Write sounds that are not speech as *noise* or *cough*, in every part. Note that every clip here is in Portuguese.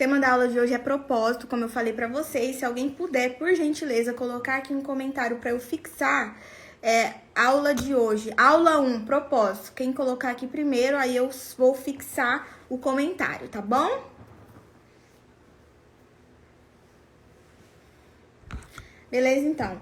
tema da aula de hoje é propósito, como eu falei para vocês. Se alguém puder, por gentileza, colocar aqui um comentário para eu fixar é, aula de hoje. Aula 1, propósito. Quem colocar aqui primeiro, aí eu vou fixar o comentário, tá bom? Beleza, então.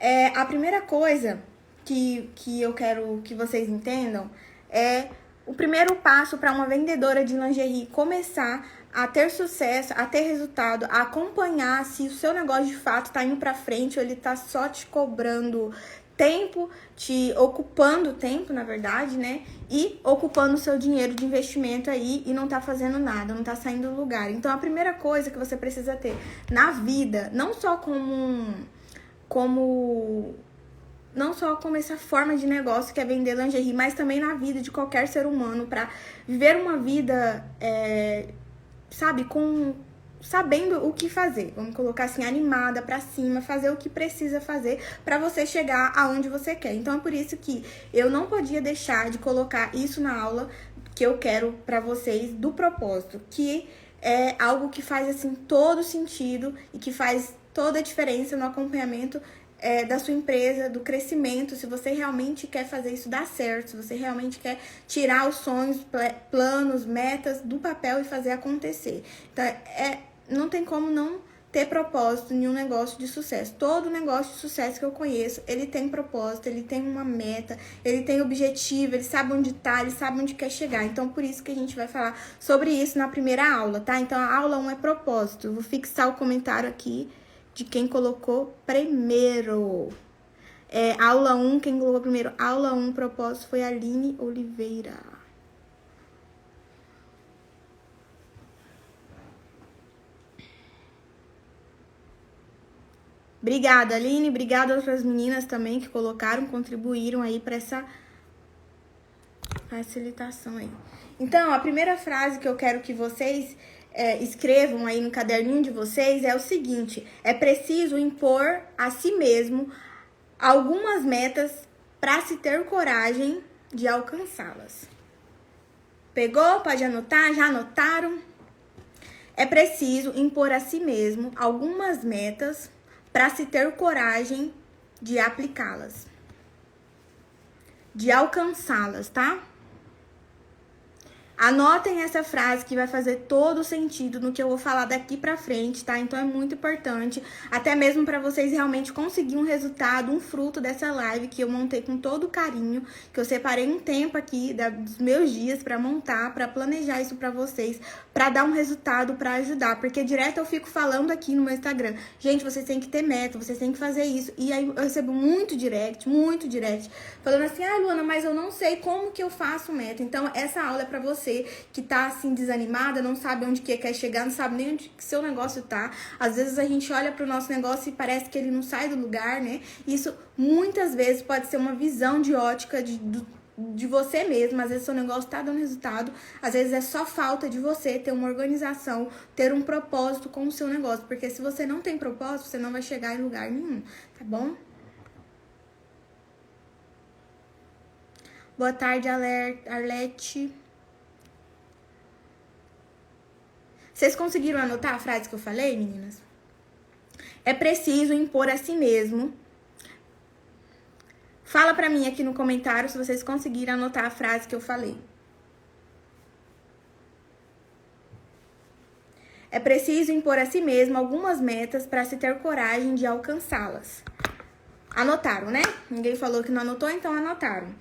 É, a primeira coisa que, que eu quero que vocês entendam é o primeiro passo para uma vendedora de lingerie começar a ter sucesso, a ter resultado, a acompanhar se o seu negócio de fato está indo para frente ou ele está só te cobrando tempo, te ocupando tempo, na verdade, né? E ocupando o seu dinheiro de investimento aí e não tá fazendo nada, não tá saindo do lugar. Então a primeira coisa que você precisa ter na vida, não só como como não só como essa forma de negócio que é vender lingerie, mas também na vida de qualquer ser humano para viver uma vida, é, sabe, com sabendo o que fazer. Vamos colocar assim animada para cima, fazer o que precisa fazer para você chegar aonde você quer. Então é por isso que eu não podia deixar de colocar isso na aula que eu quero para vocês do propósito, que é algo que faz assim todo sentido e que faz toda a diferença no acompanhamento é, da sua empresa, do crescimento, se você realmente quer fazer isso dar certo, se você realmente quer tirar os sonhos, planos, metas do papel e fazer acontecer. Então, é, não tem como não ter propósito em um negócio de sucesso. Todo negócio de sucesso que eu conheço, ele tem propósito, ele tem uma meta, ele tem objetivo, ele sabe onde tá, ele sabe onde quer chegar. Então, por isso que a gente vai falar sobre isso na primeira aula, tá? Então, a aula 1 é propósito. Eu vou fixar o comentário aqui de quem colocou primeiro. É, aula 1, quem colocou primeiro? Aula 1, propósito, foi a Aline Oliveira. Obrigada, Aline. Obrigada às outras meninas também que colocaram, contribuíram aí para essa facilitação aí. Então, a primeira frase que eu quero que vocês é, escrevam aí no caderninho de vocês é o seguinte: é preciso impor a si mesmo algumas metas para se ter coragem de alcançá-las. Pegou? Pode anotar? Já anotaram? É preciso impor a si mesmo algumas metas para se ter coragem de aplicá-las, de alcançá-las, tá? Anotem essa frase que vai fazer todo sentido no que eu vou falar daqui pra frente, tá? Então é muito importante, até mesmo para vocês realmente conseguir um resultado, um fruto dessa live que eu montei com todo carinho, que eu separei um tempo aqui dos meus dias para montar, para planejar isso para vocês, para dar um resultado, para ajudar, porque direto eu fico falando aqui no meu Instagram, gente, vocês têm que ter meta, vocês têm que fazer isso. E aí eu recebo muito direct, muito direct, falando assim: "Ah, Luana, mas eu não sei como que eu faço meta". Então essa aula é para você você que tá assim desanimada, não sabe onde que quer chegar, não sabe nem onde que seu negócio tá. Às vezes a gente olha pro nosso negócio e parece que ele não sai do lugar, né? Isso muitas vezes pode ser uma visão de ótica de, do, de você mesmo, às vezes seu negócio tá dando resultado, às vezes é só falta de você ter uma organização, ter um propósito com o seu negócio, porque se você não tem propósito, você não vai chegar em lugar nenhum, tá bom? Boa tarde, Arlete. Vocês conseguiram anotar a frase que eu falei, meninas? É preciso impor a si mesmo. Fala pra mim aqui no comentário se vocês conseguiram anotar a frase que eu falei. É preciso impor a si mesmo algumas metas para se ter coragem de alcançá-las. Anotaram, né? Ninguém falou que não anotou, então anotaram.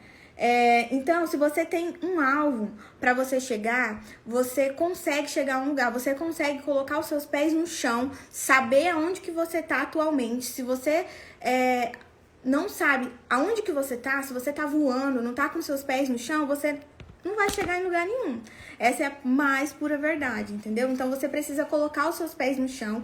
É, então, se você tem um alvo para você chegar, você consegue chegar a um lugar, você consegue colocar os seus pés no chão, saber aonde que você tá atualmente. Se você é, não sabe aonde que você tá, se você tá voando, não tá com seus pés no chão, você não vai chegar em lugar nenhum. Essa é a mais pura verdade, entendeu? Então você precisa colocar os seus pés no chão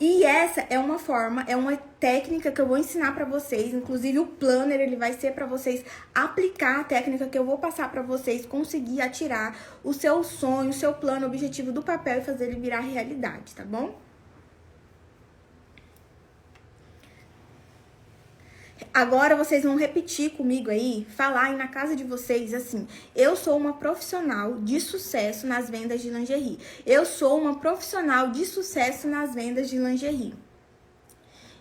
e essa é uma forma, é uma técnica que eu vou ensinar para vocês, inclusive o planner, ele vai ser para vocês aplicar a técnica que eu vou passar para vocês conseguir atirar o seu sonho, o seu plano, o objetivo do papel e fazer ele virar realidade, tá bom? Agora vocês vão repetir comigo aí, falar aí na casa de vocês assim: eu sou uma profissional de sucesso nas vendas de lingerie. Eu sou uma profissional de sucesso nas vendas de lingerie.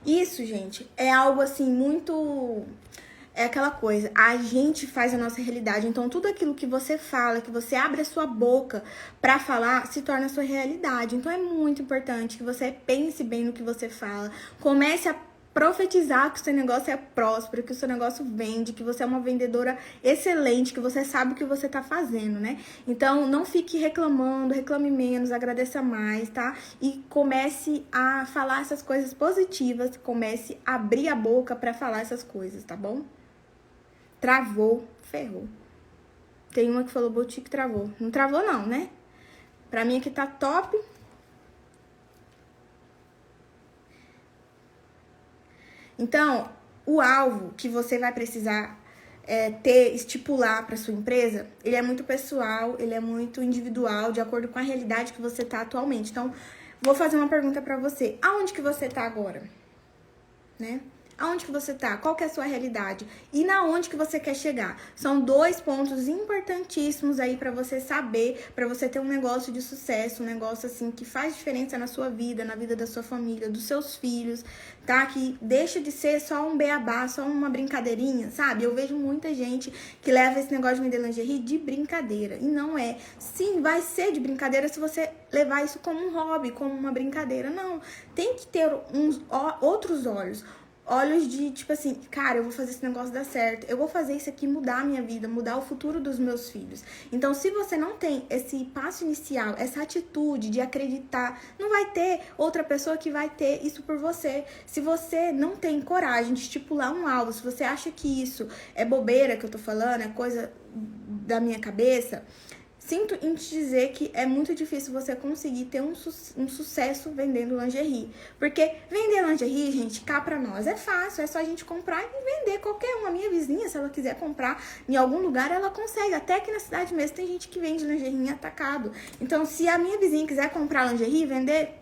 Isso, gente, é algo assim muito é aquela coisa, a gente faz a nossa realidade. Então, tudo aquilo que você fala, que você abre a sua boca para falar, se torna a sua realidade. Então, é muito importante que você pense bem no que você fala. Comece a profetizar que o seu negócio é próspero, que o seu negócio vende, que você é uma vendedora excelente, que você sabe o que você tá fazendo, né? Então, não fique reclamando, reclame menos, agradeça mais, tá? E comece a falar essas coisas positivas, comece a abrir a boca para falar essas coisas, tá bom? Travou, ferrou. Tem uma que falou boutique travou. Não travou não, né? Pra mim aqui tá top. Então, o alvo que você vai precisar é, ter, estipular para sua empresa, ele é muito pessoal, ele é muito individual, de acordo com a realidade que você tá atualmente. Então, vou fazer uma pergunta para você. Aonde que você tá agora? Né? Aonde que você tá, qual que é a sua realidade e na onde que você quer chegar. São dois pontos importantíssimos aí para você saber, para você ter um negócio de sucesso, um negócio assim que faz diferença na sua vida, na vida da sua família, dos seus filhos, tá? Que deixa de ser só um beabá, só uma brincadeirinha, sabe? Eu vejo muita gente que leva esse negócio de vender lingerie de brincadeira e não é. Sim, vai ser de brincadeira se você levar isso como um hobby, como uma brincadeira. Não, tem que ter uns outros olhos olhos de tipo assim, cara, eu vou fazer esse negócio dar certo, eu vou fazer isso aqui mudar a minha vida, mudar o futuro dos meus filhos. Então, se você não tem esse passo inicial, essa atitude de acreditar, não vai ter outra pessoa que vai ter isso por você. Se você não tem coragem de estipular um alvo, se você acha que isso é bobeira que eu tô falando, é coisa da minha cabeça, Sinto em te dizer que é muito difícil você conseguir ter um, su um sucesso vendendo lingerie. Porque vender lingerie, gente, cá pra nós é fácil, é só a gente comprar e vender. Qualquer uma, minha vizinha, se ela quiser comprar em algum lugar, ela consegue. Até aqui na cidade mesmo tem gente que vende lingerie atacado. Então, se a minha vizinha quiser comprar lingerie e vender,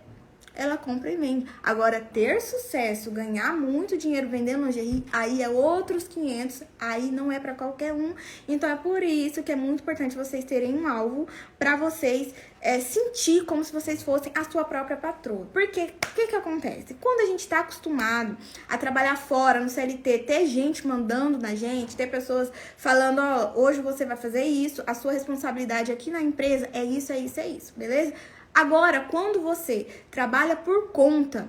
ela compra e vende. Agora, ter sucesso, ganhar muito dinheiro vendendo lingerie, aí é outros 500, aí não é para qualquer um. Então, é por isso que é muito importante vocês terem um alvo para vocês é, sentir como se vocês fossem a sua própria patroa. Porque o que, que acontece? Quando a gente está acostumado a trabalhar fora, no CLT, ter gente mandando na gente, ter pessoas falando, ó, hoje você vai fazer isso, a sua responsabilidade aqui na empresa é isso, é isso, é isso, beleza? Agora, quando você trabalha por conta,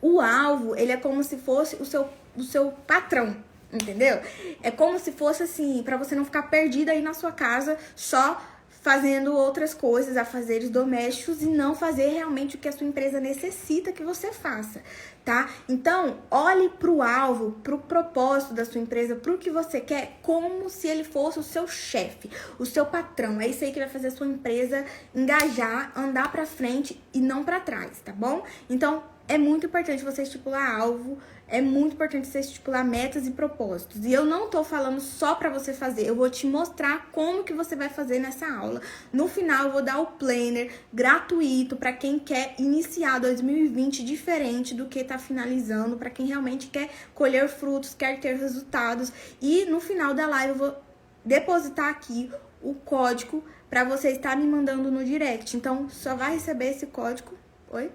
o alvo, ele é como se fosse o seu, o seu patrão, entendeu? É como se fosse assim, para você não ficar perdida aí na sua casa só fazendo outras coisas, afazeres domésticos e não fazer realmente o que a sua empresa necessita que você faça, tá? Então, olhe para o alvo, para o propósito da sua empresa, para o que você quer, como se ele fosse o seu chefe, o seu patrão. É isso aí que vai fazer a sua empresa engajar, andar para frente e não para trás, tá bom? Então, é muito importante você estipular alvo, é muito importante você estipular metas e propósitos. E eu não tô falando só para você fazer, eu vou te mostrar como que você vai fazer nessa aula. No final eu vou dar o planner gratuito para quem quer iniciar 2020 diferente do que tá finalizando, para quem realmente quer colher frutos, quer ter resultados. E no final da live eu vou depositar aqui o código para você estar me mandando no direct. Então só vai receber esse código. Oi?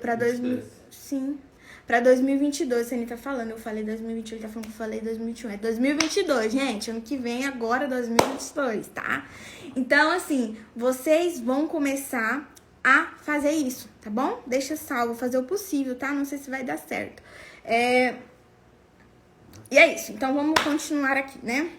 Para 2000, sim. Para 2022, você tá falando, eu falei 2021, ele tá falando que eu falei 2021. É 2022, gente. Ano que vem, agora 2022, tá? Então, assim, vocês vão começar a fazer isso, tá bom? Deixa salvo, fazer o possível, tá? Não sei se vai dar certo. É... E é isso. Então, vamos continuar aqui, né?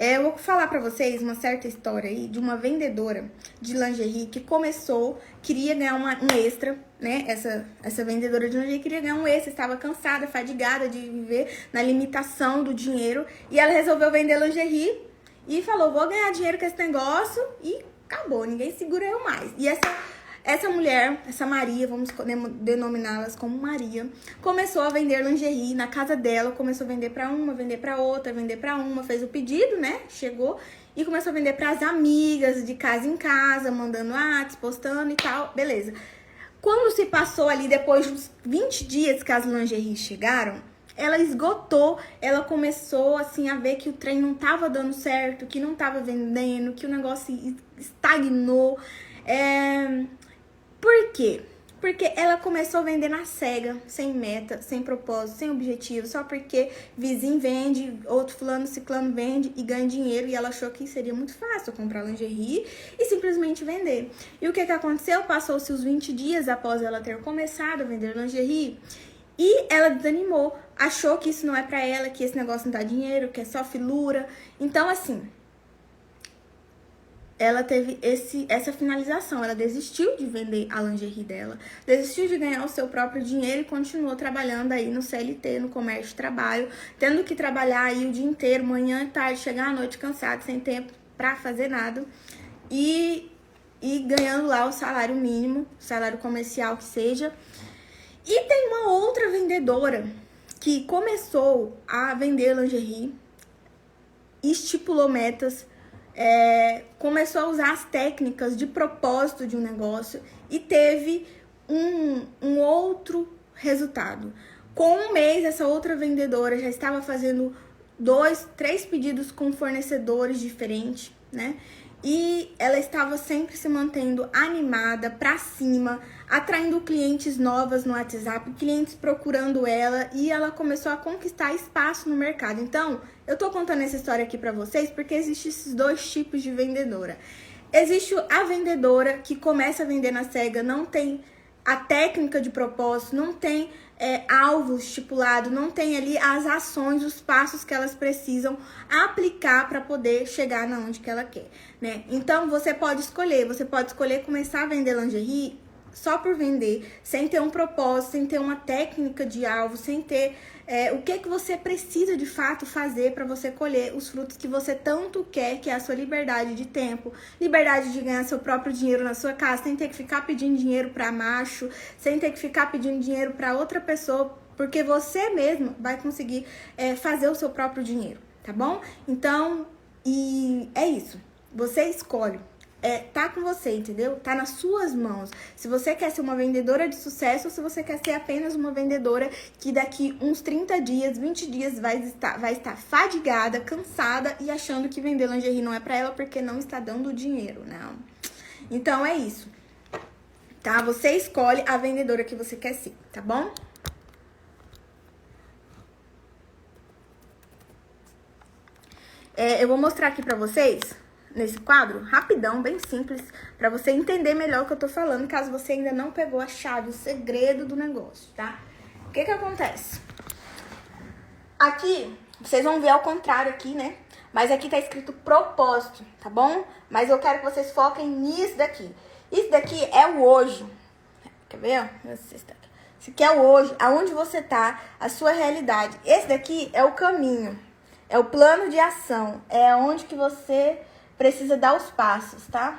É, eu vou falar para vocês uma certa história aí de uma vendedora de lingerie que começou, queria ganhar uma, um extra, né? Essa, essa vendedora de lingerie queria ganhar um extra, estava cansada, fadigada de viver na limitação do dinheiro e ela resolveu vender lingerie e falou: vou ganhar dinheiro com esse negócio e acabou, ninguém segura eu mais. E essa essa mulher, essa Maria, vamos denominá-las como Maria, começou a vender lingerie na casa dela, começou a vender para uma, vender para outra, vender para uma, fez o pedido, né? Chegou e começou a vender para as amigas, de casa em casa, mandando atos, postando e tal, beleza. Quando se passou ali, depois dos 20 dias que as lingeries chegaram, ela esgotou, ela começou assim a ver que o trem não tava dando certo, que não tava vendendo, que o negócio estagnou. É... Por quê? Porque ela começou a vender na cega, sem meta, sem propósito, sem objetivo, só porque vizinho vende, outro fulano, ciclano vende e ganha dinheiro e ela achou que seria muito fácil comprar lingerie e simplesmente vender. E o que que aconteceu? Passou-se os 20 dias após ela ter começado a vender lingerie e ela desanimou, achou que isso não é para ela, que esse negócio não dá dinheiro, que é só filura. Então assim, ela teve esse, essa finalização. Ela desistiu de vender a lingerie dela, desistiu de ganhar o seu próprio dinheiro e continuou trabalhando aí no CLT, no comércio de trabalho, tendo que trabalhar aí o dia inteiro, manhã e tarde, chegar à noite cansado, sem tempo para fazer nada e, e ganhando lá o salário mínimo, salário comercial que seja. E tem uma outra vendedora que começou a vender lingerie, estipulou metas é, começou a usar as técnicas de propósito de um negócio e teve um, um outro resultado. Com um mês, essa outra vendedora já estava fazendo dois, três pedidos com fornecedores diferentes, né? E ela estava sempre se mantendo animada, para cima, atraindo clientes novas no WhatsApp, clientes procurando ela e ela começou a conquistar espaço no mercado. Então, eu tô contando essa história aqui para vocês porque existem esses dois tipos de vendedora. Existe a vendedora que começa a vender na cega, não tem a técnica de propósito, não tem é, alvo estipulado, não tem ali as ações, os passos que elas precisam aplicar para poder chegar na onde que ela quer, né? Então você pode escolher, você pode escolher começar a vender lingerie só por vender, sem ter um propósito, sem ter uma técnica de alvo, sem ter é, o que que você precisa de fato fazer para você colher os frutos que você tanto quer, que é a sua liberdade de tempo, liberdade de ganhar seu próprio dinheiro na sua casa, sem ter que ficar pedindo dinheiro para macho, sem ter que ficar pedindo dinheiro para outra pessoa, porque você mesmo vai conseguir é, fazer o seu próprio dinheiro, tá bom? Então, e é isso. Você escolhe é, tá com você, entendeu? Tá nas suas mãos. Se você quer ser uma vendedora de sucesso ou se você quer ser apenas uma vendedora que daqui uns 30 dias, 20 dias vai estar, vai estar fadigada, cansada e achando que vender lingerie não é para ela porque não está dando dinheiro, não. Então é isso. Tá? Você escolhe a vendedora que você quer ser, tá bom? É, eu vou mostrar aqui pra vocês nesse quadro, rapidão, bem simples, para você entender melhor o que eu tô falando, caso você ainda não pegou a chave, o segredo do negócio, tá? O que que acontece? Aqui, vocês vão ver ao contrário aqui, né? Mas aqui tá escrito propósito, tá bom? Mas eu quero que vocês foquem nisso daqui. Isso daqui é o hoje. Quer ver? Esse aqui é o hoje, aonde você tá, a sua realidade. Esse daqui é o caminho, é o plano de ação, é onde que você precisa dar os passos, tá?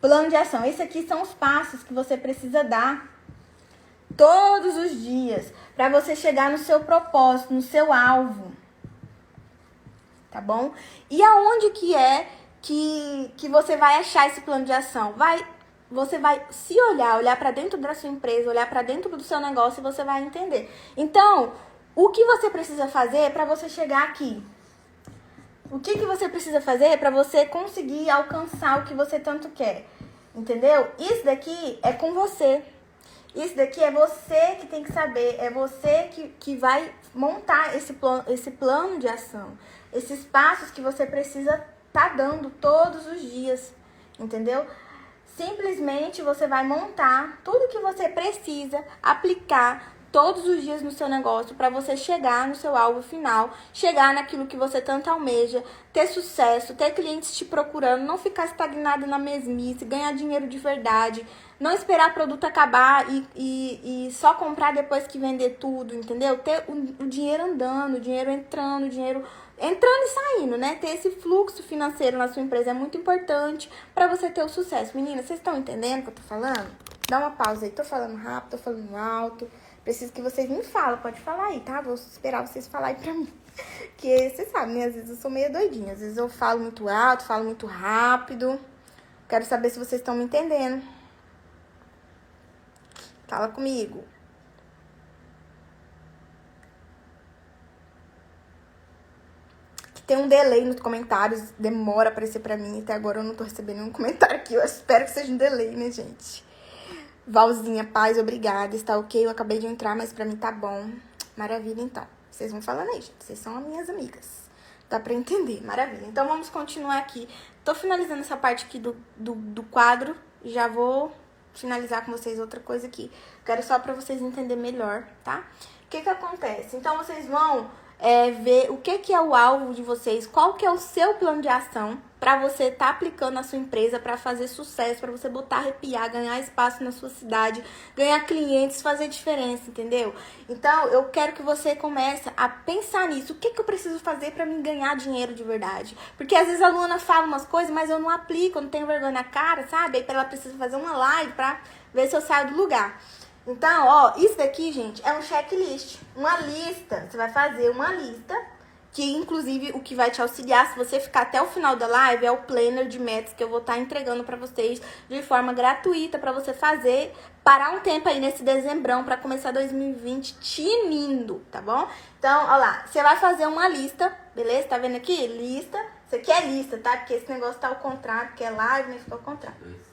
Plano de ação. Esses aqui são os passos que você precisa dar todos os dias para você chegar no seu propósito, no seu alvo. Tá bom? E aonde que é que, que você vai achar esse plano de ação? Vai você vai se olhar, olhar para dentro da sua empresa, olhar para dentro do seu negócio e você vai entender. Então, o que você precisa fazer para você chegar aqui? O que, que você precisa fazer para você conseguir alcançar o que você tanto quer? Entendeu? Isso daqui é com você. Isso daqui é você que tem que saber, é você que, que vai montar esse plano, esse plano de ação. Esses passos que você precisa tá dando todos os dias, entendeu? Simplesmente você vai montar tudo que você precisa aplicar todos os dias no seu negócio para você chegar no seu alvo final, chegar naquilo que você tanto almeja, ter sucesso, ter clientes te procurando, não ficar estagnado na mesmice, ganhar dinheiro de verdade, não esperar produto acabar e, e, e só comprar depois que vender tudo, entendeu? Ter o, o dinheiro andando, o dinheiro entrando, o dinheiro entrando e saindo, né? Ter esse fluxo financeiro na sua empresa é muito importante para você ter o sucesso. Meninas, vocês estão entendendo o que eu tô falando? Dá uma pausa aí. Tô falando rápido, tô falando alto. preciso que vocês me falem. Pode falar aí, tá? Vou esperar vocês falarem pra mim. *laughs* Que vocês sabem, né? Às vezes eu sou meio doidinha. Às vezes eu falo muito alto, falo muito rápido. Quero saber se vocês estão me entendendo. Fala comigo. Tem um delay nos comentários, demora aparecer pra mim. Até agora eu não tô recebendo nenhum comentário aqui. Eu espero que seja um delay, né, gente? Valzinha, paz, obrigada. Está ok? Eu acabei de entrar, mas pra mim tá bom. Maravilha, então. Vocês vão falando aí, gente. Vocês são as minhas amigas. Dá pra entender. Maravilha. Então vamos continuar aqui. Tô finalizando essa parte aqui do, do, do quadro. Já vou finalizar com vocês outra coisa aqui. Quero só pra vocês entenderem melhor, tá? O que que acontece? Então vocês vão é, ver o que, que é o alvo de vocês, qual que é o seu plano de ação para você estar tá aplicando na sua empresa para fazer sucesso, para você botar arrepiar, ganhar espaço na sua cidade, ganhar clientes, fazer diferença, entendeu? Então, eu quero que você comece a pensar nisso. O que, que eu preciso fazer para me ganhar dinheiro de verdade? Porque às vezes a aluna fala umas coisas, mas eu não aplico, eu não tenho vergonha na cara, sabe? Aí ela precisa fazer uma live para ver se eu saio do lugar. Então, ó, isso daqui, gente, é um checklist, uma lista. Você vai fazer uma lista que inclusive o que vai te auxiliar se você ficar até o final da live é o planner de metas que eu vou estar tá entregando para vocês de forma gratuita para você fazer parar um tempo aí nesse dezembrão para começar 2020 tinindo, tá bom? Então, ó lá, você vai fazer uma lista, beleza? Tá vendo aqui? Lista. Isso aqui é lista, tá? Porque esse negócio tá ao contrário, porque é live, né? Ficou ao contrário.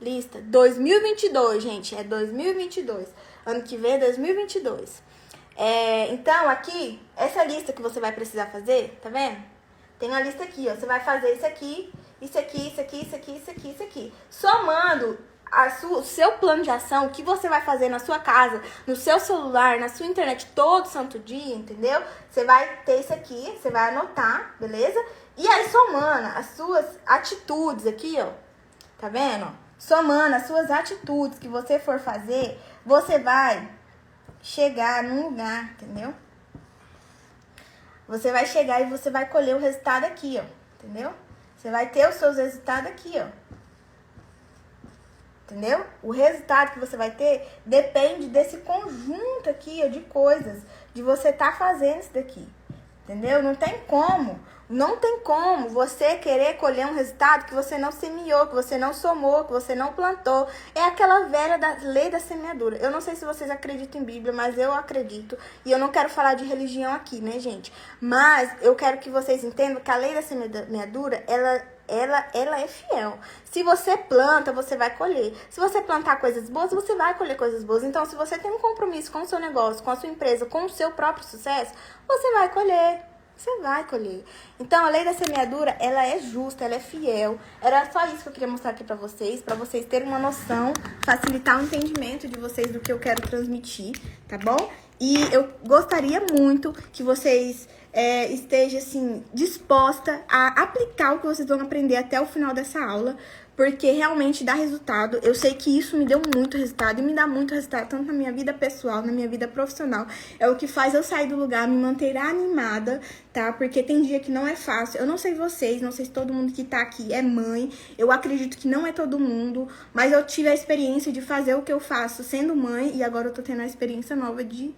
Lista 2022, gente, é 2022. Ano que vem é 2022. É, então, aqui, essa lista que você vai precisar fazer, tá vendo? Tem a lista aqui, ó. Você vai fazer isso aqui, isso aqui, isso aqui, isso aqui, isso aqui, isso aqui. Somando a o seu plano de ação, o que você vai fazer na sua casa, no seu celular, na sua internet todo santo dia, entendeu? Você vai ter isso aqui, você vai anotar, beleza? E aí, somando as suas atitudes aqui, ó. Tá vendo? Somando as suas atitudes que você for fazer, você vai chegar num lugar, entendeu? Você vai chegar e você vai colher o resultado aqui, ó, entendeu? Você vai ter os seus resultados aqui, ó. Entendeu? O resultado que você vai ter depende desse conjunto aqui, ó, de coisas, de você tá fazendo isso daqui. Entendeu? Não tem como não tem como você querer colher um resultado que você não semeou, que você não somou, que você não plantou. É aquela velha da lei da semeadura. Eu não sei se vocês acreditam em Bíblia, mas eu acredito. E eu não quero falar de religião aqui, né, gente? Mas eu quero que vocês entendam que a lei da semeadura, ela ela, ela é fiel. Se você planta, você vai colher. Se você plantar coisas boas, você vai colher coisas boas. Então, se você tem um compromisso com o seu negócio, com a sua empresa, com o seu próprio sucesso, você vai colher você vai colher. Então, a lei da semeadura, ela é justa, ela é fiel. Era só isso que eu queria mostrar aqui pra vocês, para vocês terem uma noção, facilitar o entendimento de vocês do que eu quero transmitir, tá bom? E eu gostaria muito que vocês é, estejam, assim, disposta a aplicar o que vocês vão aprender até o final dessa aula, porque realmente dá resultado. Eu sei que isso me deu muito resultado e me dá muito resultado, tanto na minha vida pessoal, na minha vida profissional. É o que faz eu sair do lugar, me manter animada, tá? Porque tem dia que não é fácil. Eu não sei vocês, não sei se todo mundo que tá aqui é mãe. Eu acredito que não é todo mundo, mas eu tive a experiência de fazer o que eu faço sendo mãe e agora eu tô tendo a experiência nova de.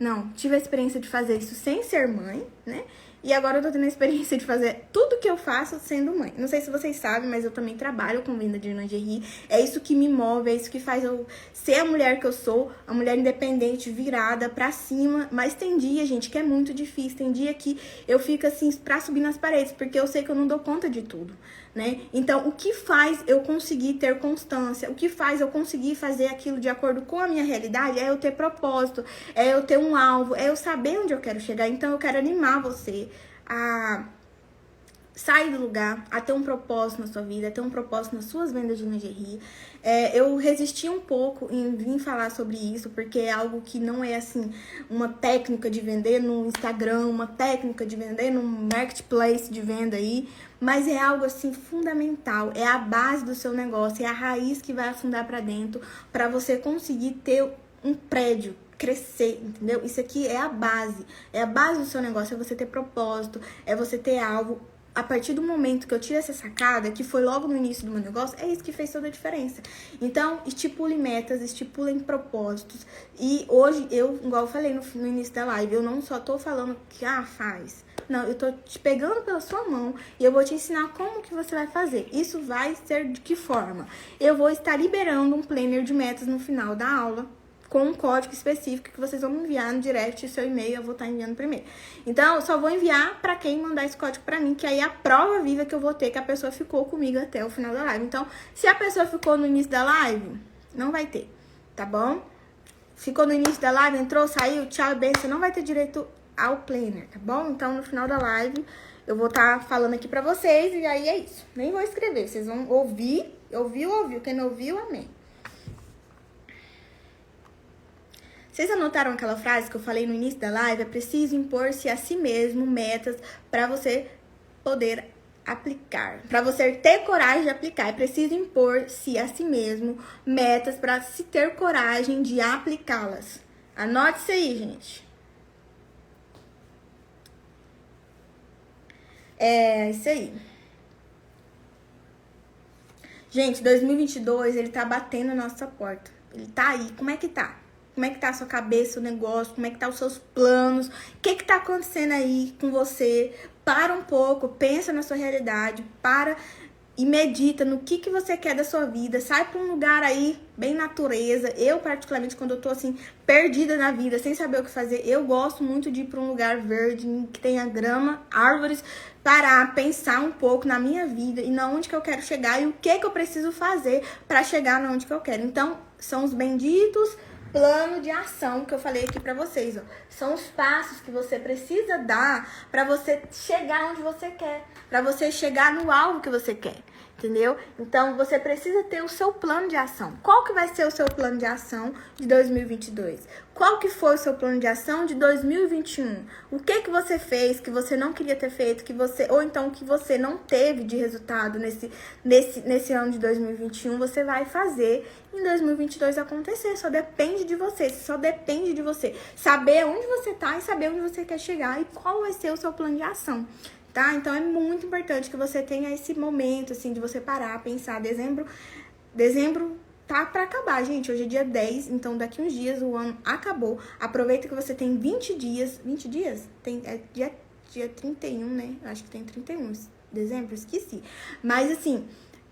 Não, tive a experiência de fazer isso sem ser mãe, né? E agora eu tô tendo a experiência de fazer tudo que eu faço sendo mãe. Não sei se vocês sabem, mas eu também trabalho com venda de lingerie. É isso que me move, é isso que faz eu ser a mulher que eu sou, a mulher independente, virada pra cima. Mas tem dia, gente, que é muito difícil. Tem dia que eu fico assim pra subir nas paredes, porque eu sei que eu não dou conta de tudo né? Então, o que faz eu conseguir ter constância? O que faz eu conseguir fazer aquilo de acordo com a minha realidade? É eu ter propósito, é eu ter um alvo, é eu saber onde eu quero chegar. Então, eu quero animar você a sair do lugar, a ter um propósito na sua vida, a ter um propósito nas suas vendas de lingerie. É, eu resisti um pouco em vir falar sobre isso, porque é algo que não é assim uma técnica de vender no Instagram, uma técnica de vender no marketplace de venda aí, mas é algo assim fundamental, é a base do seu negócio, é a raiz que vai afundar para dentro para você conseguir ter um prédio, crescer, entendeu? Isso aqui é a base, é a base do seu negócio, é você ter propósito, é você ter algo a partir do momento que eu tive essa sacada, que foi logo no início do meu negócio, é isso que fez toda a diferença. Então, estipule metas, estipulem propósitos. E hoje, eu, igual eu falei no, no início da live, eu não só tô falando que, ah, faz. Não, eu tô te pegando pela sua mão e eu vou te ensinar como que você vai fazer. Isso vai ser de que forma? Eu vou estar liberando um planner de metas no final da aula com um código específico que vocês vão enviar no direct seu e-mail, eu vou estar enviando primeiro. Então, só vou enviar para quem mandar esse código para mim, que aí é a prova viva que eu vou ter que a pessoa ficou comigo até o final da live. Então, se a pessoa ficou no início da live, não vai ter, tá bom? Ficou no início da live, entrou, saiu, tchau, bem, você não vai ter direito ao planner, tá bom? Então, no final da live, eu vou estar falando aqui pra vocês e aí é isso. Nem vou escrever, vocês vão ouvir, ouviu, ouviu. Quem não ouviu, amém. Vocês anotaram aquela frase que eu falei no início da live? É preciso impor-se a si mesmo metas para você poder aplicar. Para você ter coragem de aplicar, é preciso impor-se a si mesmo metas para se ter coragem de aplicá-las. Anote isso aí, gente. É isso aí. Gente, 2022 ele tá batendo na nossa porta. Ele tá aí. Como é que tá? Como é que tá a sua cabeça, o negócio? Como é que tá os seus planos? O que que tá acontecendo aí com você? Para um pouco, pensa na sua realidade, para e medita no que que você quer da sua vida. Sai para um lugar aí bem natureza. Eu particularmente quando eu tô assim perdida na vida, sem saber o que fazer, eu gosto muito de ir para um lugar verde, que tenha grama, árvores, parar, pensar um pouco na minha vida e na onde que eu quero chegar e o que que eu preciso fazer para chegar na onde que eu quero. Então, são os benditos plano de ação que eu falei aqui para vocês, ó. São os passos que você precisa dar para você chegar onde você quer, para você chegar no alvo que você quer entendeu? Então você precisa ter o seu plano de ação. Qual que vai ser o seu plano de ação de 2022? Qual que foi o seu plano de ação de 2021? O que que você fez que você não queria ter feito, que você ou então que você não teve de resultado nesse nesse nesse ano de 2021, você vai fazer em 2022 acontecer. Só depende de você, só depende de você saber onde você tá e saber onde você quer chegar e qual vai ser o seu plano de ação tá? Então é muito importante que você tenha esse momento, assim, de você parar, pensar. Dezembro, dezembro tá para acabar, gente. Hoje é dia 10, então daqui uns dias o ano acabou. Aproveita que você tem 20 dias. 20 dias? Tem, é dia, dia 31, né? Acho que tem 31 dezembro, esqueci. Mas assim.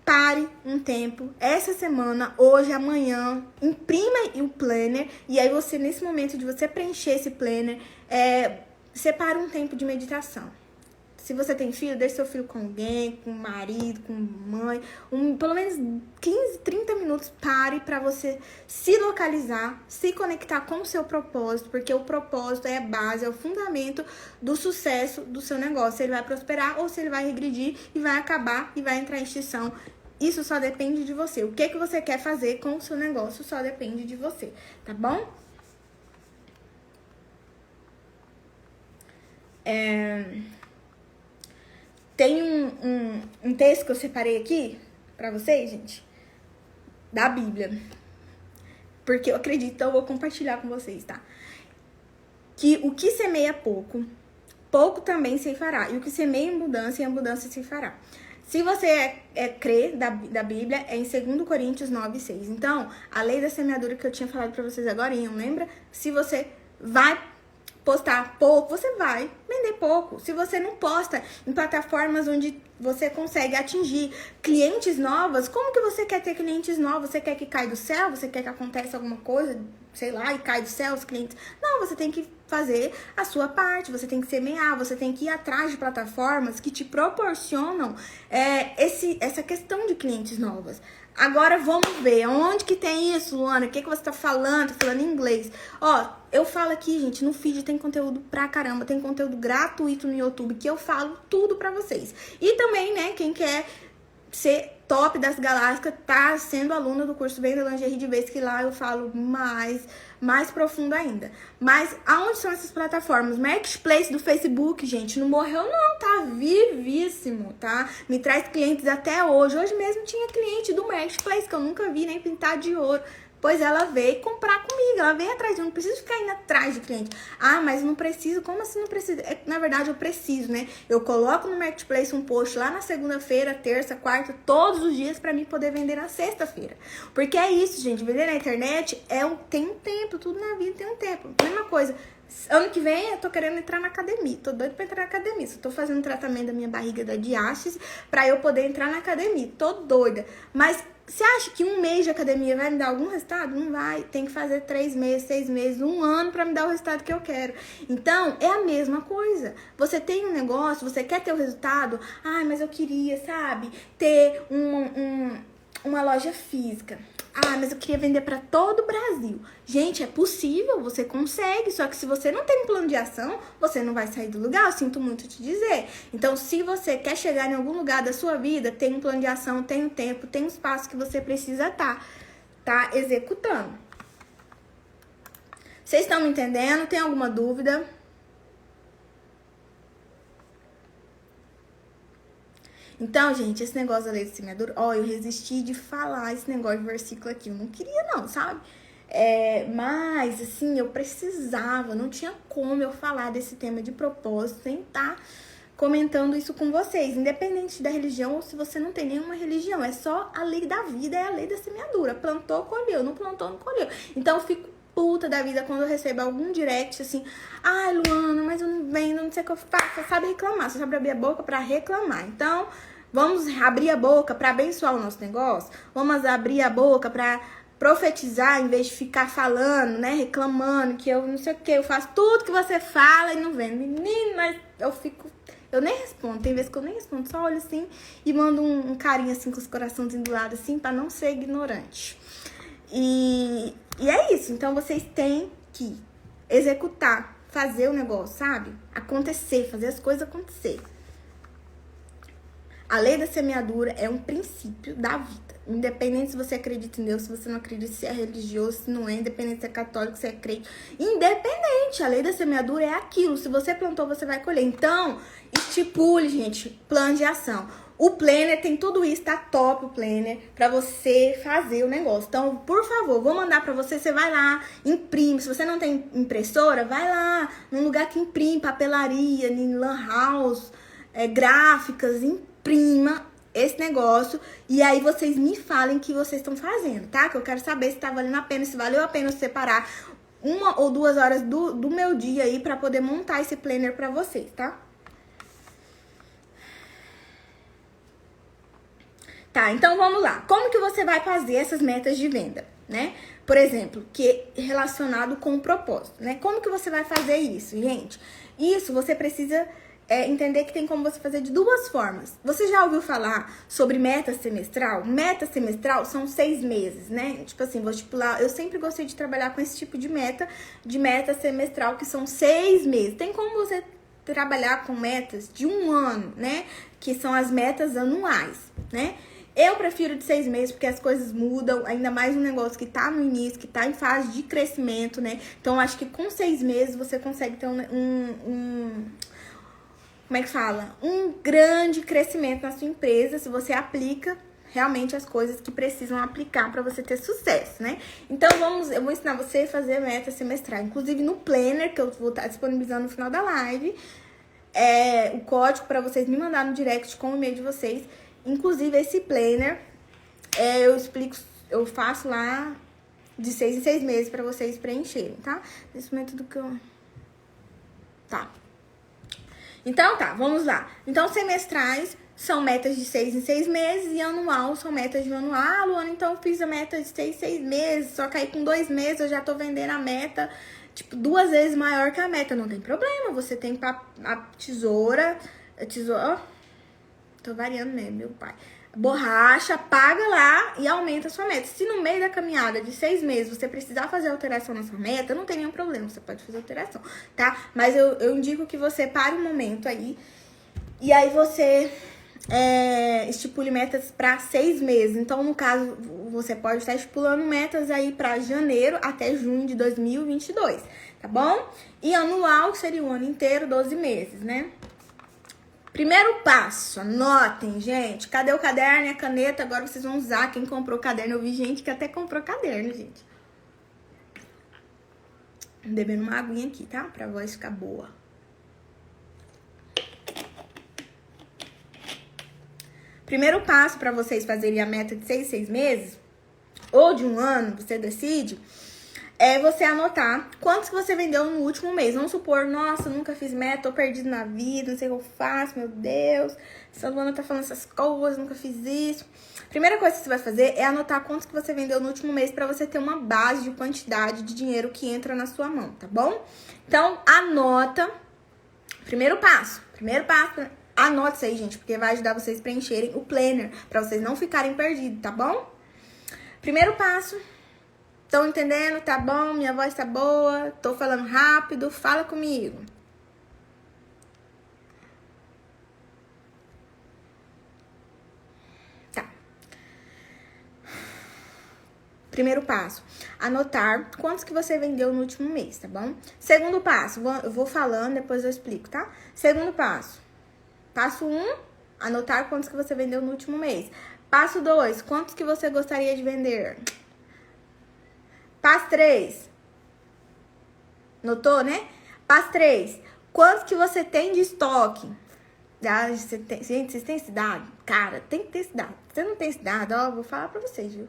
Pare um tempo, essa semana, hoje, amanhã, imprima o planner e aí você, nesse momento de você preencher esse planner, é, separa um tempo de meditação se você tem filho, deixe seu filho com alguém, com marido, com mãe. Um, pelo menos 15, 30 minutos pare para você se localizar, se conectar com o seu propósito, porque o propósito é a base, é o fundamento do sucesso do seu negócio. Se ele vai prosperar ou se ele vai regredir e vai acabar e vai entrar em extinção. Isso só depende de você. O que, que você quer fazer com o seu negócio só depende de você, tá bom? É... Tem um, um, um texto que eu separei aqui para vocês, gente, da Bíblia. Porque eu acredito, então eu vou compartilhar com vocês, tá? Que o que semeia pouco, pouco também se fará. E o que semeia em abundância, em abundância se fará. Se você é, é crer da, da Bíblia, é em 2 Coríntios 9, 6. Então, a lei da semeadura que eu tinha falado para vocês agora, lembra? Se você vai postar pouco, você vai vender pouco. Se você não posta em plataformas onde você consegue atingir clientes novas, como que você quer ter clientes novos? Você quer que caia do céu? Você quer que aconteça alguma coisa, sei lá, e cai do céu os clientes? Não, você tem que fazer a sua parte, você tem que semear, você tem que ir atrás de plataformas que te proporcionam é, esse, essa questão de clientes novas. Agora vamos ver, onde que tem isso, Luana? O que, que você tá falando? Tá falando inglês. Ó, eu falo aqui, gente, no feed tem conteúdo pra caramba, tem conteúdo gratuito no YouTube que eu falo tudo pra vocês. E também, né, quem quer ser top das galácticas, tá sendo aluna do curso Venda Lingerie de vez que lá eu falo mais, mais profundo ainda. Mas aonde são essas plataformas? Marketplace do Facebook, gente, não morreu não, tá vivíssimo, tá? Me traz clientes até hoje. Hoje mesmo tinha cliente do Marketplace que eu nunca vi nem pintar de ouro. Pois ela veio comprar comigo, ela veio atrás de mim, não preciso ficar indo atrás de cliente. Ah, mas não preciso, como assim não preciso? É, na verdade, eu preciso, né? Eu coloco no Marketplace um post lá na segunda-feira, terça, quarta, todos os dias para mim poder vender na sexta-feira. Porque é isso, gente, vender na internet é um, tem um tempo, tudo na vida tem um tempo. Mesma coisa, Ano que vem eu tô querendo entrar na academia. Tô doido pra entrar na academia. Só tô fazendo tratamento da minha barriga da diástase pra eu poder entrar na academia. Tô doida. Mas você acha que um mês de academia vai me dar algum resultado? Não vai. Tem que fazer três meses, seis meses, um ano para me dar o resultado que eu quero. Então, é a mesma coisa. Você tem um negócio, você quer ter o resultado. Ai, mas eu queria, sabe, ter um, um uma loja física. Ah, mas eu queria vender para todo o Brasil. Gente, é possível, você consegue, só que se você não tem um plano de ação, você não vai sair do lugar, eu sinto muito te dizer. Então, se você quer chegar em algum lugar da sua vida, tem um plano de ação, tem um tempo, tem um espaço que você precisa estar tá, tá executando. Vocês estão me entendendo? Tem alguma dúvida? Então, gente, esse negócio da lei de semeadura, ó, eu resisti de falar esse negócio de versículo aqui. Eu não queria, não, sabe? É, mas, assim, eu precisava, não tinha como eu falar desse tema de propósito sem estar tá comentando isso com vocês, independente da religião ou se você não tem nenhuma religião. É só a lei da vida, é a lei da semeadura. Plantou, colheu, não plantou, não colheu. Então, eu fico puta da vida quando eu recebo algum direct assim, ai, Luana, mas eu não vendo, não sei o que eu faço. Você sabe reclamar, você sabe abrir a boca para reclamar. Então, Vamos abrir a boca para abençoar o nosso negócio? Vamos abrir a boca para profetizar em vez de ficar falando, né? Reclamando que eu não sei o que, eu faço tudo que você fala e não vem. Menino, mas eu fico. Eu nem respondo, tem vezes que eu nem respondo, só olho assim e mando um, um carinho assim com os corações do lado, assim, para não ser ignorante. E, e é isso, então vocês têm que executar, fazer o negócio, sabe? Acontecer, fazer as coisas acontecer. A lei da semeadura é um princípio da vida. Independente se você acredita em Deus, se você não acredita, se é religioso, se não é, independente se é católico, se é crente. Independente, a lei da semeadura é aquilo. Se você plantou, você vai colher. Então, estipule, gente, plano de ação. O planner tem tudo isso, tá top o planner para você fazer o negócio. Então, por favor, vou mandar para você, você vai lá, imprime. Se você não tem impressora, vai lá num lugar que imprime, papelaria, em lan house, é, gráficas, imprime prima esse negócio e aí vocês me falem o que vocês estão fazendo, tá? Que eu quero saber se tá valendo a pena, se valeu a pena separar uma ou duas horas do, do meu dia aí para poder montar esse planner para vocês, tá? Tá, então vamos lá. Como que você vai fazer essas metas de venda, né? Por exemplo, que relacionado com o propósito, né? Como que você vai fazer isso, gente? Isso você precisa é entender que tem como você fazer de duas formas. Você já ouviu falar sobre meta semestral? Meta semestral são seis meses, né? Tipo assim, vou estipular. Eu sempre gostei de trabalhar com esse tipo de meta, de meta semestral, que são seis meses. Tem como você trabalhar com metas de um ano, né? Que são as metas anuais, né? Eu prefiro de seis meses porque as coisas mudam, ainda mais um negócio que tá no início, que tá em fase de crescimento, né? Então, acho que com seis meses você consegue ter um, um, um como é que fala? Um grande crescimento na sua empresa se você aplica realmente as coisas que precisam aplicar para você ter sucesso, né? Então vamos, eu vou ensinar você a fazer meta semestral, inclusive no planner que eu vou estar tá disponibilizando no final da live, é o código para vocês me mandar no direct com o e-mail de vocês. Inclusive esse planner é, eu explico, eu faço lá de seis em seis meses para vocês preencherem, tá? Nesse momento do que eu Tá. Então tá, vamos lá. Então, semestrais são metas de seis em seis meses e anual são metas de um ano. Ah, Luana, então eu fiz a meta de seis, seis meses, só que aí com dois meses eu já tô vendendo a meta, tipo, duas vezes maior que a meta. Não tem problema, você tem a tesoura, a tesoura, oh, tô variando mesmo, meu pai borracha, paga lá e aumenta a sua meta. Se no meio da caminhada de seis meses você precisar fazer alteração na sua meta, não tem nenhum problema, você pode fazer alteração, tá? Mas eu, eu indico que você pare um momento aí e aí você é, estipule metas para seis meses. Então, no caso, você pode estar estipulando metas aí para janeiro até junho de 2022, tá bom? E anual seria o ano inteiro, 12 meses, né? Primeiro passo, anotem, gente. Cadê o caderno e a caneta? Agora vocês vão usar. Quem comprou caderno, eu vi gente que até comprou caderno, gente. Bebendo uma aguinha aqui, tá? Pra voz ficar boa. Primeiro passo para vocês fazerem a meta de seis, seis meses ou de um ano, você decide é você anotar quantos que você vendeu no último mês. Vamos supor, nossa, nunca fiz meta, tô perdido na vida, não sei o que eu faço, meu Deus. Essa Luana tá falando essas coisas, nunca fiz isso. Primeira coisa que você vai fazer é anotar quantos que você vendeu no último mês para você ter uma base de quantidade de dinheiro que entra na sua mão, tá bom? Então, anota. Primeiro passo. Primeiro passo, Anote isso aí, gente, porque vai ajudar vocês a preencherem o planner, para vocês não ficarem perdidos, tá bom? Primeiro passo. Estão entendendo? Tá bom? Minha voz tá boa? Tô falando rápido? Fala comigo. Tá. Primeiro passo, anotar quantos que você vendeu no último mês, tá bom? Segundo passo, eu vou falando, depois eu explico, tá? Segundo passo, Passo 1, um, anotar quantos que você vendeu no último mês. Passo 2, quantos que você gostaria de vender? Passo 3. Notou, né? Passo 3. Quantos que você tem de estoque? Ah, você tem, gente, vocês têm esse dado? Cara, tem que ter esse dado. Você não tem esse dado, ó, vou falar pra vocês, viu?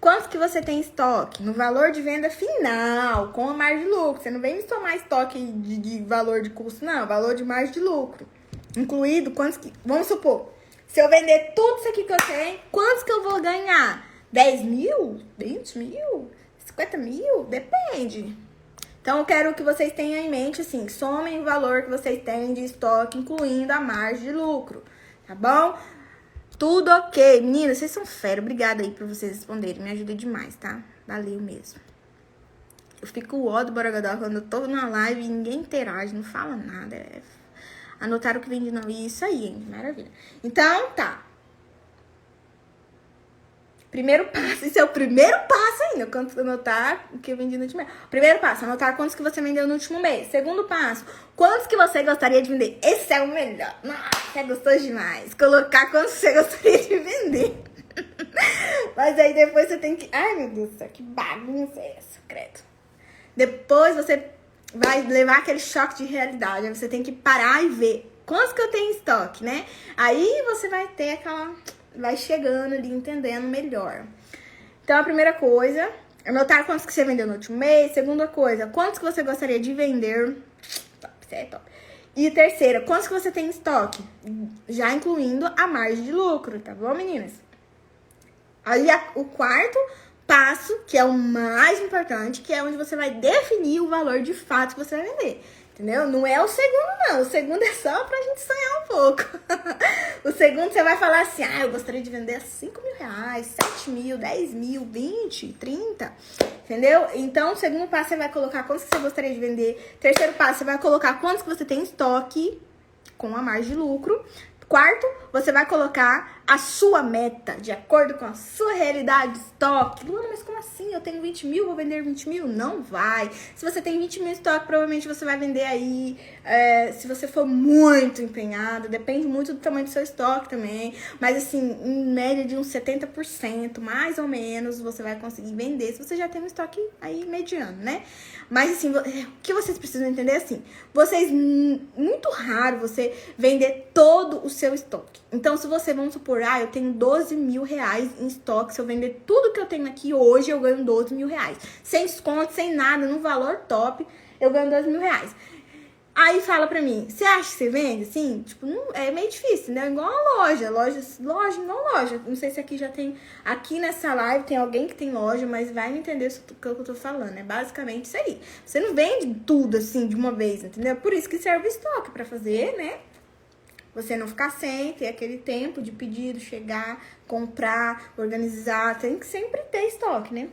Quantos que você tem estoque? No valor de venda final, com a margem de lucro. Você não vem me somar estoque de, de valor de custo, não. Valor de margem de lucro incluído quantos que. Vamos supor, se eu vender tudo isso aqui que eu tenho, quantos que eu vou ganhar? 10 mil? 20 mil? 50 mil? Depende. Então, eu quero que vocês tenham em mente, assim, somem o valor que vocês têm de estoque, incluindo a margem de lucro, tá bom? Tudo ok. Meninas, vocês são fera. Obrigada aí por vocês responderem. Me ajuda demais, tá? Valeu mesmo. Eu fico ó do Borogodó quando eu tô numa live e ninguém interage, não fala nada. É Anotaram o que vem de novo. Isso aí, hein? Maravilha. Então, tá. Primeiro passo, isso é o primeiro passo ainda, quanto anotar o que vendi no último mês. Primeiro passo, anotar quantos que você vendeu no último mês. Segundo passo, quantos que você gostaria de vender. Esse é o melhor. Nossa, é gostoso demais. Colocar quantos você gostaria de vender. *laughs* Mas aí depois você tem que... Ai, meu Deus do céu, que bagunça é essa, credo. Depois você vai levar aquele choque de realidade. Você tem que parar e ver quantos que eu tenho em estoque, né? Aí você vai ter aquela. Vai chegando ali, entendendo melhor. Então, a primeira coisa, anotar quantos que você vendeu no último mês. Segunda coisa, quantos que você gostaria de vender. Top, isso é top. E terceira, quantos que você tem em estoque? Já incluindo a margem de lucro, tá bom, meninas? Aí, a, o quarto, passo, que é o mais importante, que é onde você vai definir o valor de fato que você vai vender. Entendeu? Não é o segundo, não. O segundo é só pra gente sonhar um pouco. *laughs* o segundo você vai falar assim: ah, eu gostaria de vender 5 mil reais, 7 mil, 10 mil, 20, 30. Entendeu? Então, segundo passo você vai colocar quantos que você gostaria de vender. Terceiro passo, você vai colocar quantos que você tem em estoque com a margem de lucro. Quarto, você vai colocar a sua meta de acordo com a sua realidade de estoque. Luana, mas como assim? Eu tenho 20 mil, vou vender 20 mil? Não vai. Se você tem 20 mil estoque, provavelmente você vai vender aí. É, se você for muito empenhado, depende muito do tamanho do seu estoque também. Mas assim, em média de uns 70%, mais ou menos, você vai conseguir vender se você já tem um estoque aí mediano, né? Mas assim, é, o que vocês precisam entender é assim: vocês, muito raro você vender todo o seu estoque. Então, se você, vamos supor, ah, eu tenho 12 mil reais em estoque, se eu vender tudo que eu tenho aqui hoje, eu ganho 12 mil reais. Sem desconto, sem nada, no valor top, eu ganho 12 mil reais. Aí fala pra mim, você acha que você vende? Assim, tipo, não, é meio difícil, né? Igual a loja, loja, loja, não loja. Não sei se aqui já tem, aqui nessa live tem alguém que tem loja, mas vai me entender o que eu tô falando. É basicamente isso aí. Você não vende tudo assim de uma vez, entendeu? Por isso que serve estoque, pra fazer, né? Você não ficar sem, ter aquele tempo de pedido, chegar, comprar, organizar. Tem que sempre ter estoque, né?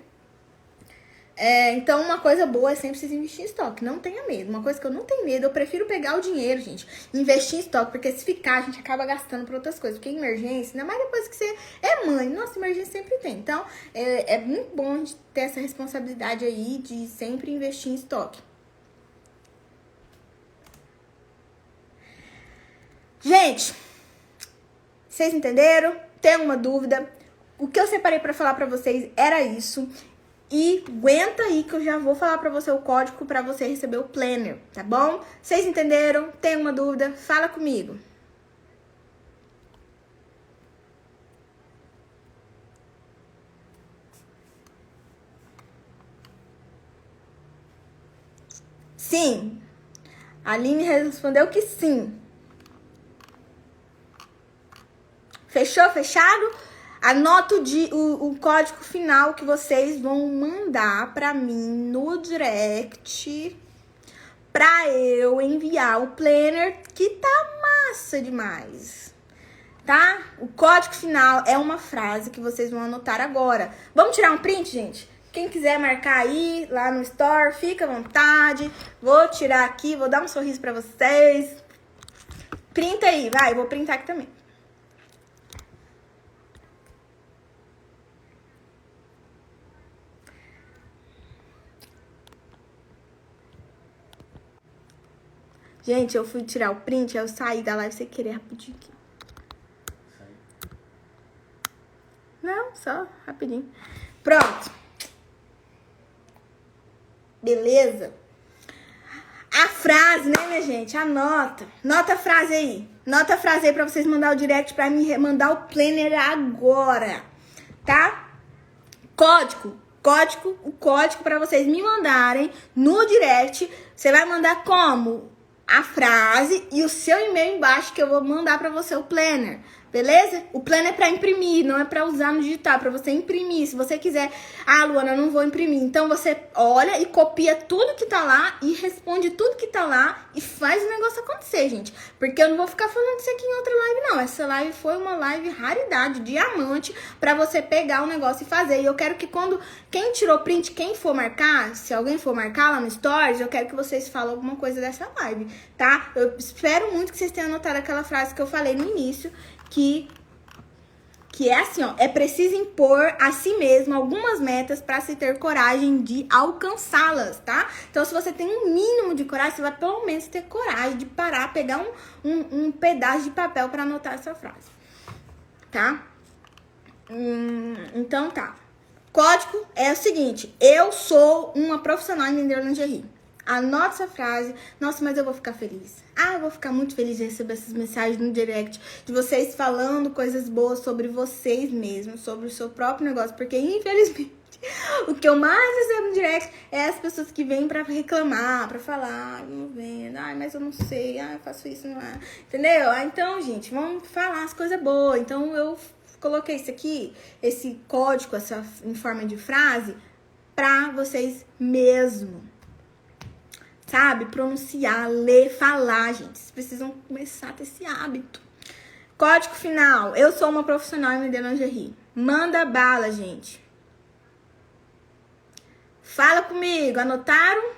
É, então, uma coisa boa é sempre vocês investir em estoque. Não tenha medo. Uma coisa que eu não tenho medo, eu prefiro pegar o dinheiro, gente, investir em estoque. Porque se ficar, a gente acaba gastando por outras coisas. Porque emergência, ainda mais depois que você é mãe. Nossa, emergência sempre tem. Então, é, é muito bom ter essa responsabilidade aí de sempre investir em estoque. Gente, vocês entenderam? Tem alguma dúvida? O que eu separei para falar para vocês era isso. E aguenta aí que eu já vou falar para você o código para você receber o planner, tá bom? Vocês entenderam? Tem uma dúvida? Fala comigo. Sim. A Aline respondeu que sim. Fechou? Fechado? Anota o, o, o código final que vocês vão mandar para mim no direct para eu enviar o planner que tá massa demais. Tá? O código final é uma frase que vocês vão anotar agora. Vamos tirar um print, gente? Quem quiser marcar aí lá no store, fica à vontade. Vou tirar aqui, vou dar um sorriso para vocês. Printa aí, vai, vou printar aqui também. Gente, eu fui tirar o print, eu saí da live sem querer rapidinho aqui. Não, só rapidinho. Pronto. Beleza? A frase, né, minha gente? Anota. Nota a frase aí. Nota a frase aí pra vocês mandar o direct pra mim mandar o planner agora. Tá? Código. Código, o código para vocês me mandarem no direct. Você vai mandar como? A frase e o seu e-mail embaixo que eu vou mandar para você o planner. Beleza? O plano é para imprimir, não é para usar no digital, é para você imprimir. Se você quiser, ah, Luana, eu não vou imprimir. Então você olha e copia tudo que tá lá e responde tudo que tá lá e faz o negócio acontecer, gente. Porque eu não vou ficar falando isso aqui em outra live, não. Essa live foi uma live raridade, diamante, para você pegar o negócio e fazer. E eu quero que quando quem tirou print, quem for marcar, se alguém for marcar lá no Stories, eu quero que vocês falem alguma coisa dessa live, tá? Eu espero muito que vocês tenham anotado aquela frase que eu falei no início que que é assim, ó, é preciso impor a si mesmo algumas metas para se ter coragem de alcançá-las, tá? Então, se você tem um mínimo de coragem, você vai pelo menos ter coragem de parar, pegar um, um, um pedaço de papel para anotar essa frase, tá? Hum, então, tá. Código é o seguinte: eu sou uma profissional em vender lingerie. Anota essa frase. Nossa, mas eu vou ficar feliz. Ah, eu vou ficar muito feliz de receber essas mensagens no direct de vocês falando coisas boas sobre vocês mesmos, sobre o seu próprio negócio, porque infelizmente *laughs* o que eu mais recebo no direct é as pessoas que vêm para reclamar, para falar, não vendo, ai, mas eu não sei, ai, eu faço isso, não é. Entendeu? Ah, então, gente, vamos falar as coisas boas. Então eu coloquei isso aqui, esse código, essa em forma de frase, para vocês mesmo sabe? Pronunciar, ler, falar, gente. Vocês precisam começar a ter esse hábito. Código final. Eu sou uma profissional em vender lingerie. Manda bala, gente. Fala comigo. Anotaram?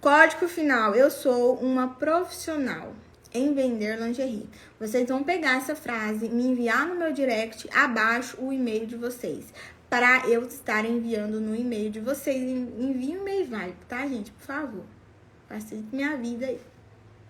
Código final. Eu sou uma profissional em vender lingerie. Vocês vão pegar essa frase, me enviar no meu direct abaixo o e-mail de vocês. Para eu estar enviando no e-mail de vocês. Envie um e-mail, vai, tá, gente? Por favor. Facilita minha vida aí.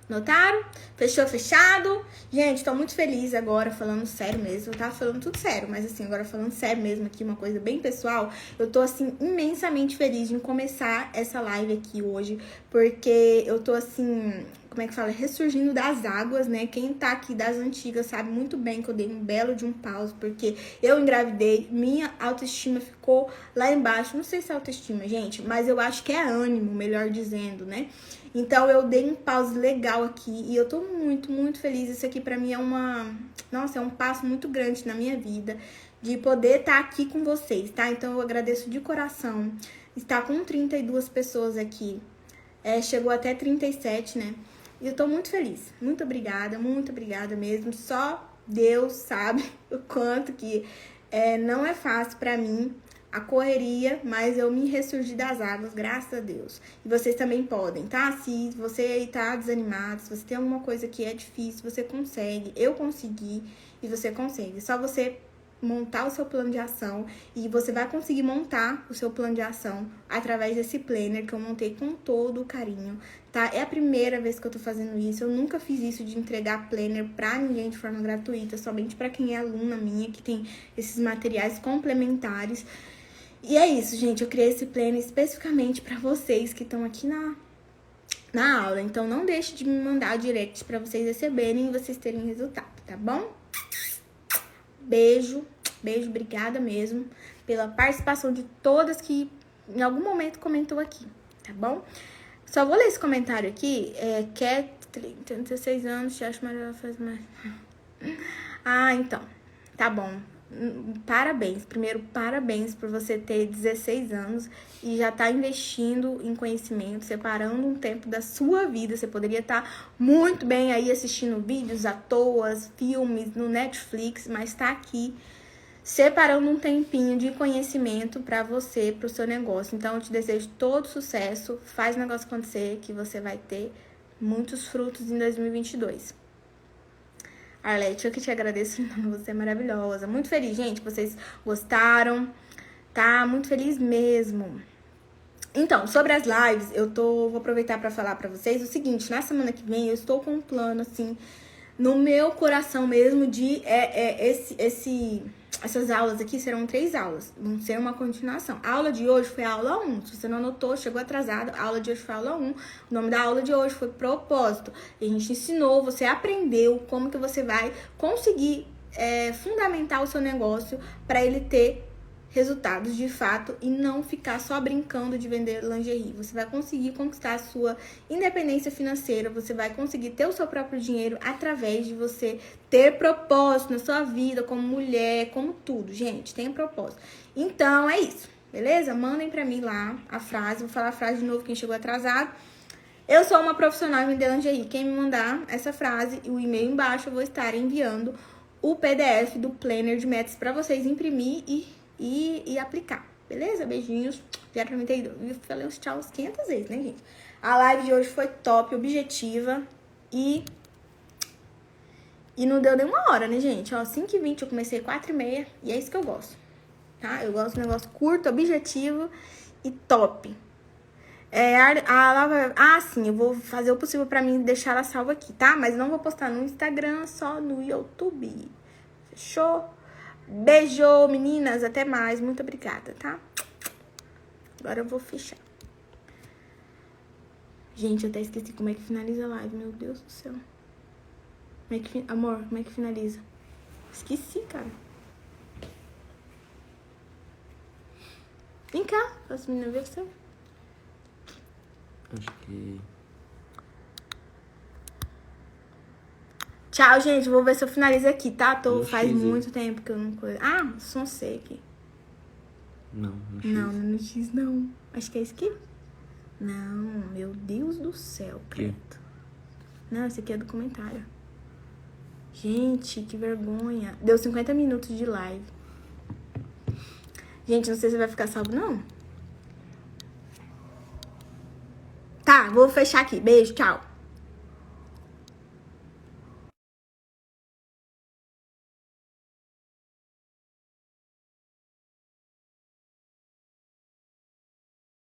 Notaram? Fechou, fechado? Gente, tô muito feliz agora, falando sério mesmo. Eu tava falando tudo sério, mas assim, agora falando sério mesmo aqui, uma coisa bem pessoal. Eu tô, assim, imensamente feliz em começar essa live aqui hoje, porque eu tô, assim, como é que fala? Ressurgindo das águas, né? Quem tá aqui das antigas sabe muito bem que eu dei um belo de um pause, porque eu engravidei, minha autoestima ficou lá embaixo. Não sei se é autoestima, gente, mas eu acho que é ânimo, melhor dizendo, né? Então eu dei um pause legal aqui e eu tô muito, muito feliz. Isso aqui para mim é uma, nossa, é um passo muito grande na minha vida de poder estar tá aqui com vocês, tá? Então eu agradeço de coração estar com 32 pessoas aqui. É, chegou até 37, né? E eu tô muito feliz. Muito obrigada, muito obrigada mesmo. Só Deus sabe *laughs* o quanto que é, não é fácil para mim a correria, mas eu me ressurgi das águas, graças a Deus. E vocês também podem, tá? Se você aí tá desanimado, se você tem alguma coisa que é difícil, você consegue. Eu consegui e você consegue. Só você montar o seu plano de ação e você vai conseguir montar o seu plano de ação através desse planner que eu montei com todo o carinho, tá? É a primeira vez que eu tô fazendo isso. Eu nunca fiz isso de entregar planner pra ninguém de forma gratuita, somente para quem é aluna minha que tem esses materiais complementares. E é isso, gente. Eu criei esse plano especificamente para vocês que estão aqui na, na aula. Então não deixe de me mandar direct para vocês receberem e vocês terem resultado, tá bom? Beijo, beijo, obrigada mesmo pela participação de todas que em algum momento comentou aqui, tá bom? Só vou ler esse comentário aqui. É, Kathleen, 16 anos, te acho melhor fazer mais. *laughs* Ah, então. Tá bom parabéns. Primeiro, parabéns por você ter 16 anos e já tá investindo em conhecimento, separando um tempo da sua vida. Você poderia estar tá muito bem aí assistindo vídeos à toa, filmes no Netflix, mas tá aqui separando um tempinho de conhecimento para você, para o seu negócio. Então, eu te desejo todo sucesso, faz o negócio acontecer que você vai ter muitos frutos em 2022. Arlete, eu que te agradeço, *laughs* você é maravilhosa. Muito feliz, gente, vocês gostaram, tá? Muito feliz mesmo. Então, sobre as lives, eu tô, vou aproveitar para falar para vocês o seguinte, na semana que vem eu estou com um plano, assim, no meu coração mesmo de é, é, esse, esse essas aulas aqui serão três aulas, vão ser uma continuação. A aula de hoje foi a aula 1. Se você não anotou, chegou atrasado, a aula de hoje foi a aula 1. O nome da aula de hoje foi propósito. E a gente ensinou, você aprendeu como que você vai conseguir é, fundamentar o seu negócio para ele ter resultados de fato e não ficar só brincando de vender lingerie. Você vai conseguir conquistar a sua independência financeira, você vai conseguir ter o seu próprio dinheiro através de você ter propósito na sua vida, como mulher, como tudo. Gente, tem propósito. Então é isso, beleza? Mandem pra mim lá a frase, vou falar a frase de novo quem chegou atrasado. Eu sou uma profissional em vender lingerie. Quem me mandar essa frase e o e-mail embaixo, eu vou estar enviando o PDF do planner de metas para vocês imprimir e e, e aplicar. Beleza? Beijinhos. Ido. Eu falei uns tchau 500 vezes, né, gente? A live de hoje foi top, objetiva e. E não deu nem uma hora, né, gente? Ó, 5h20 eu comecei 4h30 e é isso que eu gosto. Tá? Eu gosto de um negócio curto, objetivo e top. É, a, a, ah, sim, eu vou fazer o possível para mim deixar ela salva aqui, tá? Mas não vou postar no Instagram, só no YouTube. Fechou? Beijo, meninas. Até mais. Muito obrigada, tá? Agora eu vou fechar. Gente, eu até esqueci como é que finaliza a live. Meu Deus do céu. Como é que, amor, como é que finaliza? Esqueci, cara. Vem cá, faço menina ver você. Acho que. Tchau, gente. Vou ver se eu finalizo aqui, tá? Tô, faz X, muito tempo que eu não coisa. Ah, aqui. Não, no X. Não, no X não. Acho que é esse aqui. Não, meu Deus do céu, Creto. Não, esse aqui é documentário. Gente, que vergonha. Deu 50 minutos de live. Gente, não sei se vai ficar salvo, não. Tá, vou fechar aqui. Beijo, tchau.